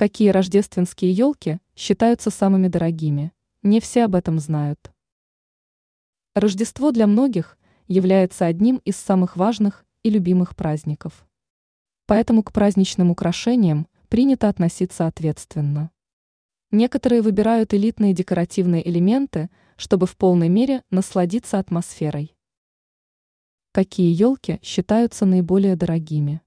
Какие рождественские елки считаются самыми дорогими? Не все об этом знают. Рождество для многих является одним из самых важных и любимых праздников. Поэтому к праздничным украшениям принято относиться ответственно. Некоторые выбирают элитные декоративные элементы, чтобы в полной мере насладиться атмосферой. Какие елки считаются наиболее дорогими?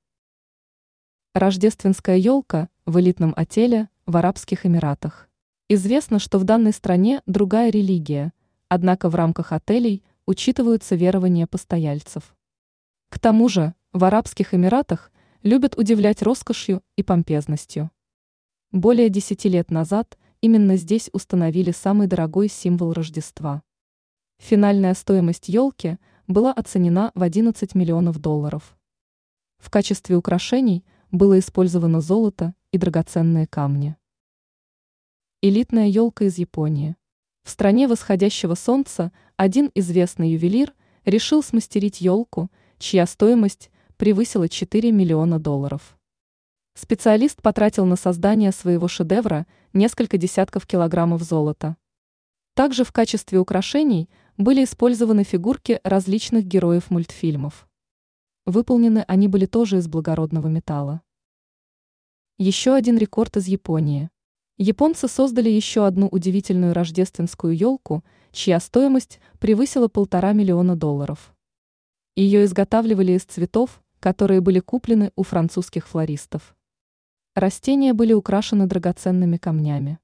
Рождественская елка в элитном отеле в Арабских Эмиратах. Известно, что в данной стране другая религия, однако в рамках отелей учитываются верования постояльцев. К тому же, в Арабских Эмиратах любят удивлять роскошью и помпезностью. Более десяти лет назад именно здесь установили самый дорогой символ Рождества. Финальная стоимость елки была оценена в 11 миллионов долларов. В качестве украшений было использовано золото и драгоценные камни. Элитная елка из Японии. В стране восходящего солнца один известный ювелир решил смастерить елку, чья стоимость превысила 4 миллиона долларов. Специалист потратил на создание своего шедевра несколько десятков килограммов золота. Также в качестве украшений были использованы фигурки различных героев мультфильмов. Выполнены они были тоже из благородного металла. Еще один рекорд из Японии. Японцы создали еще одну удивительную рождественскую елку, чья стоимость превысила полтора миллиона долларов. Ее изготавливали из цветов, которые были куплены у французских флористов. Растения были украшены драгоценными камнями.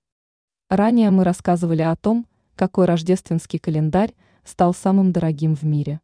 Ранее мы рассказывали о том, какой рождественский календарь стал самым дорогим в мире.